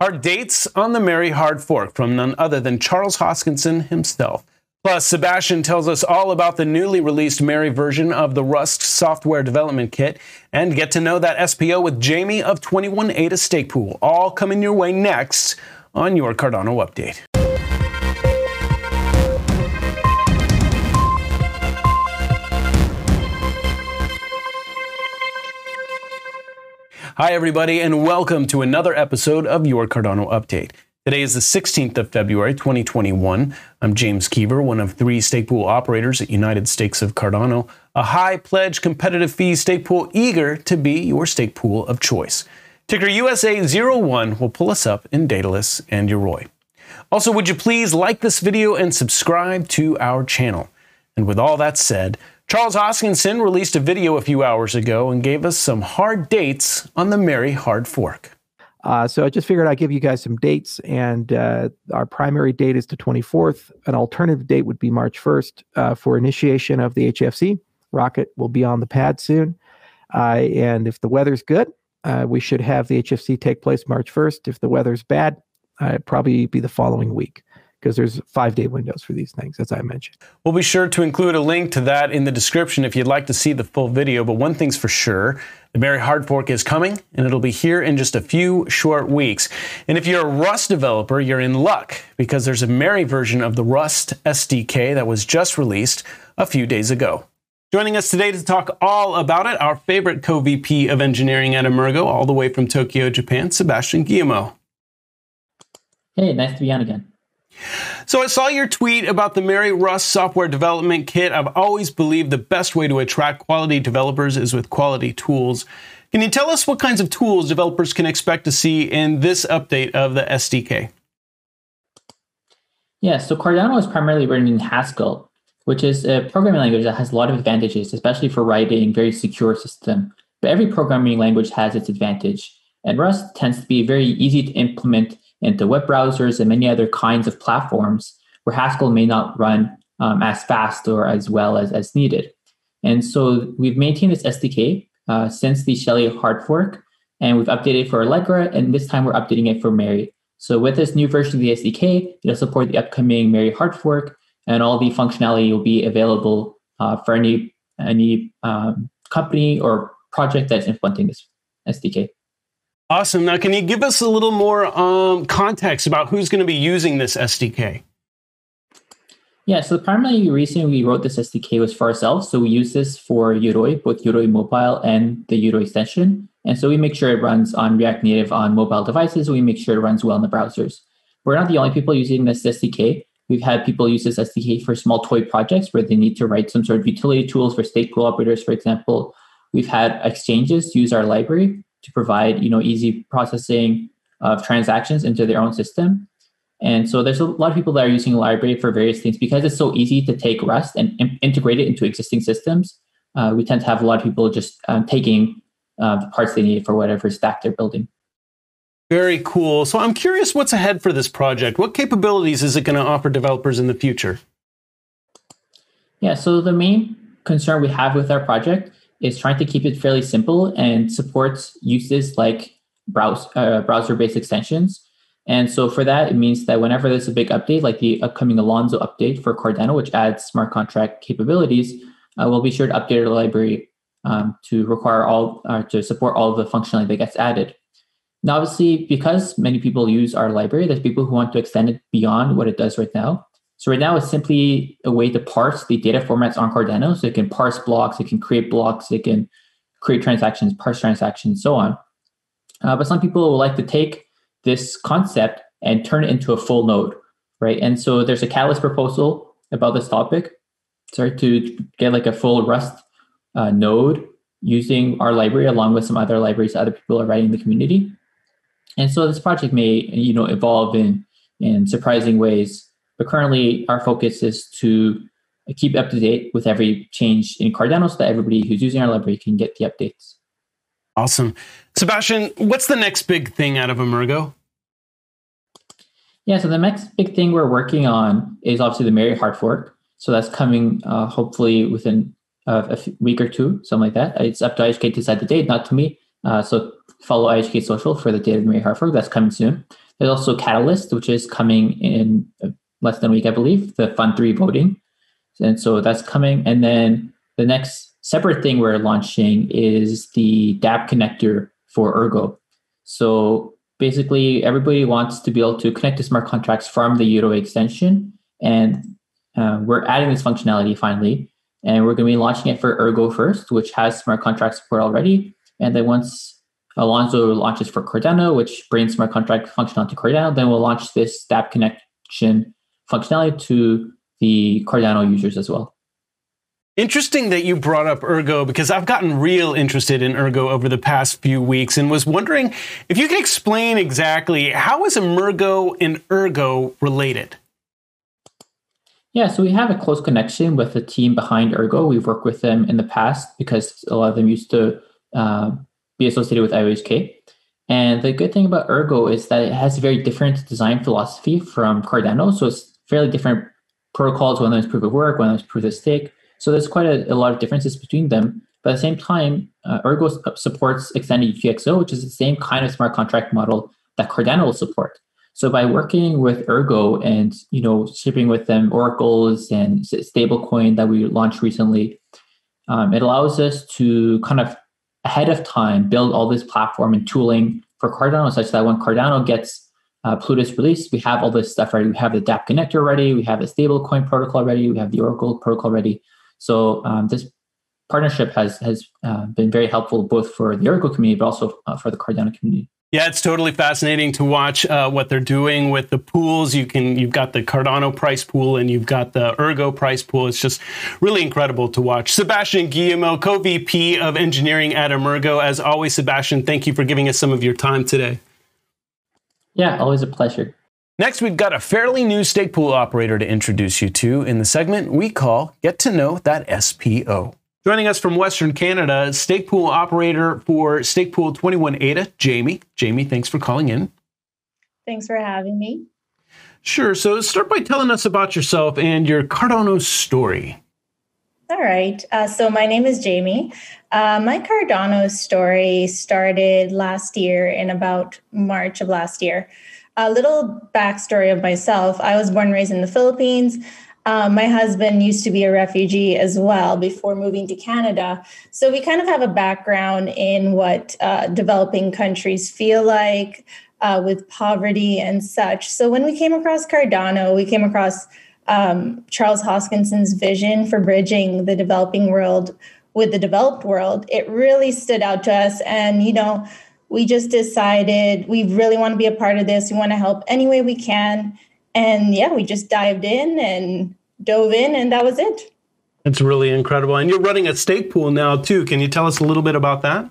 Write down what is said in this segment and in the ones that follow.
Our dates on the Mary hard fork from none other than Charles Hoskinson himself. Plus, Sebastian tells us all about the newly released Mary version of the Rust software development kit and get to know that SPO with Jamie of 21 Ada Stake Pool. All coming your way next on your Cardano update. Hi, everybody, and welcome to another episode of your Cardano update. Today is the 16th of February, 2021. I'm James Keever, one of three stake pool operators at United Stakes of Cardano, a high pledge competitive fee stake pool eager to be your stake pool of choice. Ticker USA01 will pull us up in Daedalus and Yoroi. Also, would you please like this video and subscribe to our channel? And with all that said, Charles Hoskinson released a video a few hours ago and gave us some hard dates on the Mary Hard Fork. Uh, so I just figured I'd give you guys some dates, and uh, our primary date is the 24th. An alternative date would be March 1st uh, for initiation of the HFC. Rocket will be on the pad soon, uh, and if the weather's good, uh, we should have the HFC take place March 1st. If the weather's bad, uh, probably be the following week because there's five day windows for these things, as I mentioned. We'll be sure to include a link to that in the description if you'd like to see the full video. But one thing's for sure the Mary Hard Fork is coming, and it'll be here in just a few short weeks. And if you're a Rust developer, you're in luck because there's a Mary version of the Rust SDK that was just released a few days ago. Joining us today to talk all about it, our favorite co VP of engineering at Emurgo, all the way from Tokyo, Japan, Sebastian Guillemot. Hey, nice to be on again. So I saw your tweet about the Mary Rust software development kit. I've always believed the best way to attract quality developers is with quality tools. Can you tell us what kinds of tools developers can expect to see in this update of the SDK? Yeah, so Cardano is primarily written in Haskell, which is a programming language that has a lot of advantages, especially for writing very secure system. But every programming language has its advantage. And Rust tends to be very easy to implement into web browsers and many other kinds of platforms where Haskell may not run um, as fast or as well as, as needed. And so we've maintained this SDK uh, since the Shelley hard fork, and we've updated it for Allegra, and this time we're updating it for Mary. So with this new version of the SDK, it'll support the upcoming Mary hard fork, and all the functionality will be available uh, for any any um, company or project that's implementing this SDK. Awesome. Now, can you give us a little more um, context about who's going to be using this SDK? Yeah, so the primary reason we wrote this SDK was for ourselves. So we use this for Yoroi, both Yoroi Mobile and the Yoroi extension. And so we make sure it runs on React Native on mobile devices. We make sure it runs well in the browsers. We're not the only people using this SDK. We've had people use this SDK for small toy projects where they need to write some sort of utility tools for stake pool operators, for example. We've had exchanges use our library to provide you know easy processing of transactions into their own system. And so there's a lot of people that are using library for various things because it's so easy to take Rust and in- integrate it into existing systems. Uh, we tend to have a lot of people just um, taking uh, the parts they need for whatever stack they're building. Very cool. So I'm curious what's ahead for this project. What capabilities is it going to offer developers in the future? Yeah, so the main concern we have with our project is trying to keep it fairly simple and supports uses like browse, uh, browser-based extensions. And so for that, it means that whenever there's a big update, like the upcoming Alonzo update for Cardano, which adds smart contract capabilities, uh, we'll be sure to update our library um, to require all uh, to support all the functionality that gets added. Now, obviously, because many people use our library, there's people who want to extend it beyond what it does right now. So right now it's simply a way to parse the data formats on Cardano. So it can parse blocks, it can create blocks, it can create transactions, parse transactions, so on. Uh, but some people will like to take this concept and turn it into a full node, right? And so there's a Catalyst proposal about this topic, sorry, to get like a full Rust uh, node using our library along with some other libraries other people are writing in the community. And so this project may, you know, evolve in in surprising ways but currently, our focus is to keep up to date with every change in Cardano so that everybody who's using our library can get the updates. Awesome. Sebastian, what's the next big thing out of Emurgo? Yeah, so the next big thing we're working on is obviously the Mary hard fork. So that's coming uh, hopefully within uh, a week or two, something like that. It's up to IHK to decide the date, not to me. Uh, so follow IHK Social for the date of Mary hard Hartford. That's coming soon. There's also Catalyst, which is coming in uh, less than a week, I believe, the Fund 3 voting. And so that's coming. And then the next separate thing we're launching is the dApp connector for Ergo. So basically, everybody wants to be able to connect to smart contracts from the Udemy extension. And uh, we're adding this functionality finally. And we're going to be launching it for Ergo first, which has smart contract support already. And then once Alonzo launches for Cardano, which brings smart contract functionality to Cardano, then we'll launch this dApp connection functionality to the Cardano users as well. Interesting that you brought up Ergo because I've gotten real interested in Ergo over the past few weeks and was wondering if you could explain exactly how is Emurgo and Ergo related? Yeah, so we have a close connection with the team behind Ergo. We've worked with them in the past because a lot of them used to uh, be associated with IOHK. And the good thing about Ergo is that it has a very different design philosophy from Cardano. So it's fairly different protocols, one of them is proof of work, one of them is proof of stake. So there's quite a, a lot of differences between them. But at the same time, uh, Ergo supports extended UTXO, which is the same kind of smart contract model that Cardano will support. So by working with Ergo and you know shipping with them oracles and stablecoin that we launched recently, um, it allows us to kind of ahead of time build all this platform and tooling for Cardano, such that when Cardano gets uh, Plutus released, we have all this stuff ready. We have the dApp connector ready, we have the stablecoin protocol ready, we have the Oracle protocol ready. So um, this partnership has has uh, been very helpful both for the Oracle community, but also uh, for the Cardano community. Yeah, it's totally fascinating to watch uh, what they're doing with the pools. You can you've got the Cardano price pool and you've got the Ergo price pool. It's just really incredible to watch. Sebastian Guillemot, co-VP of engineering at Emurgo. As always, Sebastian, thank you for giving us some of your time today. Yeah, always a pleasure. Next, we've got a fairly new stake pool operator to introduce you to in the segment we call Get to Know That SPO. Joining us from Western Canada, stake pool operator for Stake Pool 21 ADA, Jamie. Jamie, thanks for calling in. Thanks for having me. Sure. So start by telling us about yourself and your Cardano story. All right. Uh, so my name is Jamie. Uh, my Cardano story started last year in about March of last year. A little backstory of myself I was born and raised in the Philippines. Um, my husband used to be a refugee as well before moving to Canada. So we kind of have a background in what uh, developing countries feel like uh, with poverty and such. So when we came across Cardano, we came across um, Charles Hoskinson's vision for bridging the developing world with the developed world. It really stood out to us. And, you know, we just decided we really want to be a part of this. We want to help any way we can. And yeah, we just dived in and dove in, and that was it. It's really incredible. And you're running a stake pool now, too. Can you tell us a little bit about that?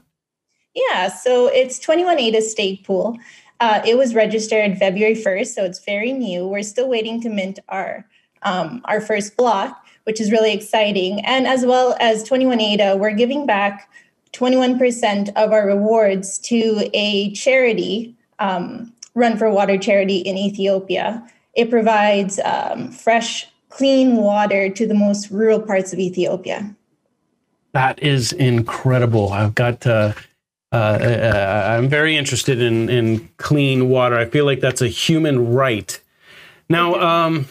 Yeah, so it's 21 ADA stake pool. Uh, it was registered February 1st, so it's very new. We're still waiting to mint our um, our first block, which is really exciting. And as well as 21 ADA, we're giving back 21% of our rewards to a charity, um, Run for Water charity in Ethiopia. It provides um, fresh, clean water to the most rural parts of Ethiopia. That is incredible. I've got to. Uh, uh, I'm very interested in, in clean water. I feel like that's a human right. Now, um,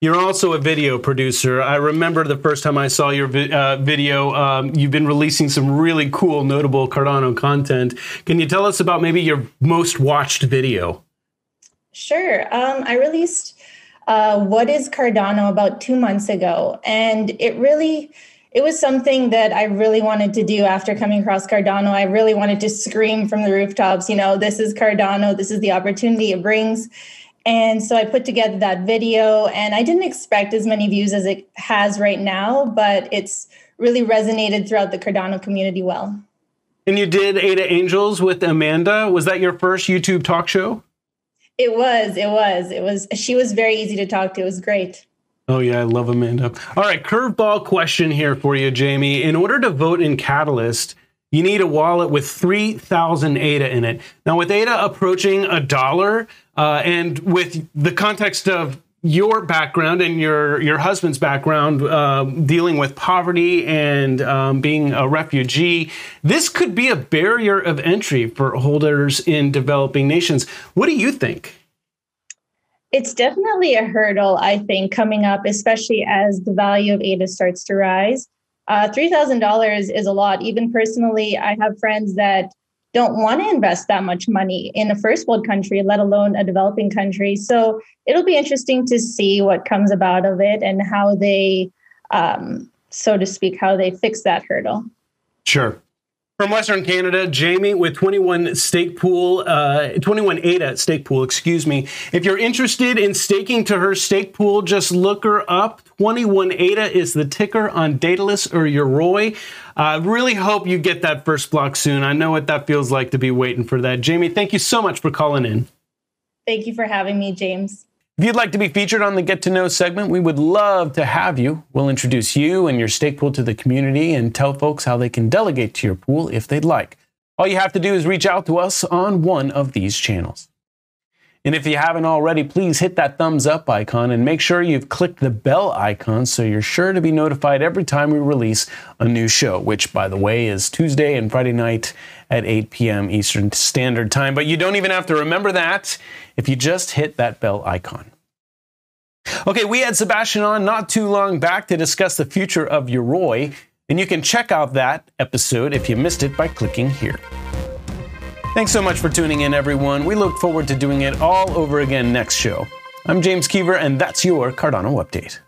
you're also a video producer. I remember the first time I saw your vi- uh, video. Um, you've been releasing some really cool, notable Cardano content. Can you tell us about maybe your most watched video? Sure. Um, I released uh, "What Is Cardano" about two months ago, and it really it was something that I really wanted to do after coming across Cardano. I really wanted to scream from the rooftops, you know, this is Cardano, this is the opportunity it brings. And so I put together that video, and I didn't expect as many views as it has right now, but it's really resonated throughout the Cardano community well. And you did Ada Angels with Amanda. Was that your first YouTube talk show? It was. It was. It was. She was very easy to talk to. It was great. Oh, yeah, I love Amanda. All right, curveball question here for you, Jamie. In order to vote in Catalyst, you need a wallet with 3,000 ADA in it. Now, with ADA approaching a dollar, uh, and with the context of your background and your your husband's background uh, dealing with poverty and um, being a refugee, this could be a barrier of entry for holders in developing nations. What do you think? It's definitely a hurdle, I think, coming up, especially as the value of ada starts to rise. Uh, $3,000 is a lot. Even personally, I have friends that don't want to invest that much money in a first world country, let alone a developing country. So it'll be interesting to see what comes about of it and how they, um, so to speak, how they fix that hurdle. Sure. From Western Canada, Jamie with 21 stake pool, uh, 21 ADA stake pool, excuse me. If you're interested in staking to her stake pool, just look her up. 21 ADA is the ticker on Daedalus or Yoroi. I uh, really hope you get that first block soon. I know what that feels like to be waiting for that. Jamie, thank you so much for calling in. Thank you for having me, James. If you'd like to be featured on the Get to Know segment, we would love to have you. We'll introduce you and your stake pool to the community and tell folks how they can delegate to your pool if they'd like. All you have to do is reach out to us on one of these channels. And if you haven't already, please hit that thumbs up icon and make sure you've clicked the bell icon so you're sure to be notified every time we release a new show, which, by the way, is Tuesday and Friday night at 8 p.m. Eastern Standard Time. But you don't even have to remember that if you just hit that bell icon. Okay, we had Sebastian on not too long back to discuss the future of Yoroi, and you can check out that episode if you missed it by clicking here. Thanks so much for tuning in, everyone. We look forward to doing it all over again next show. I'm James Keever, and that's your Cardano Update.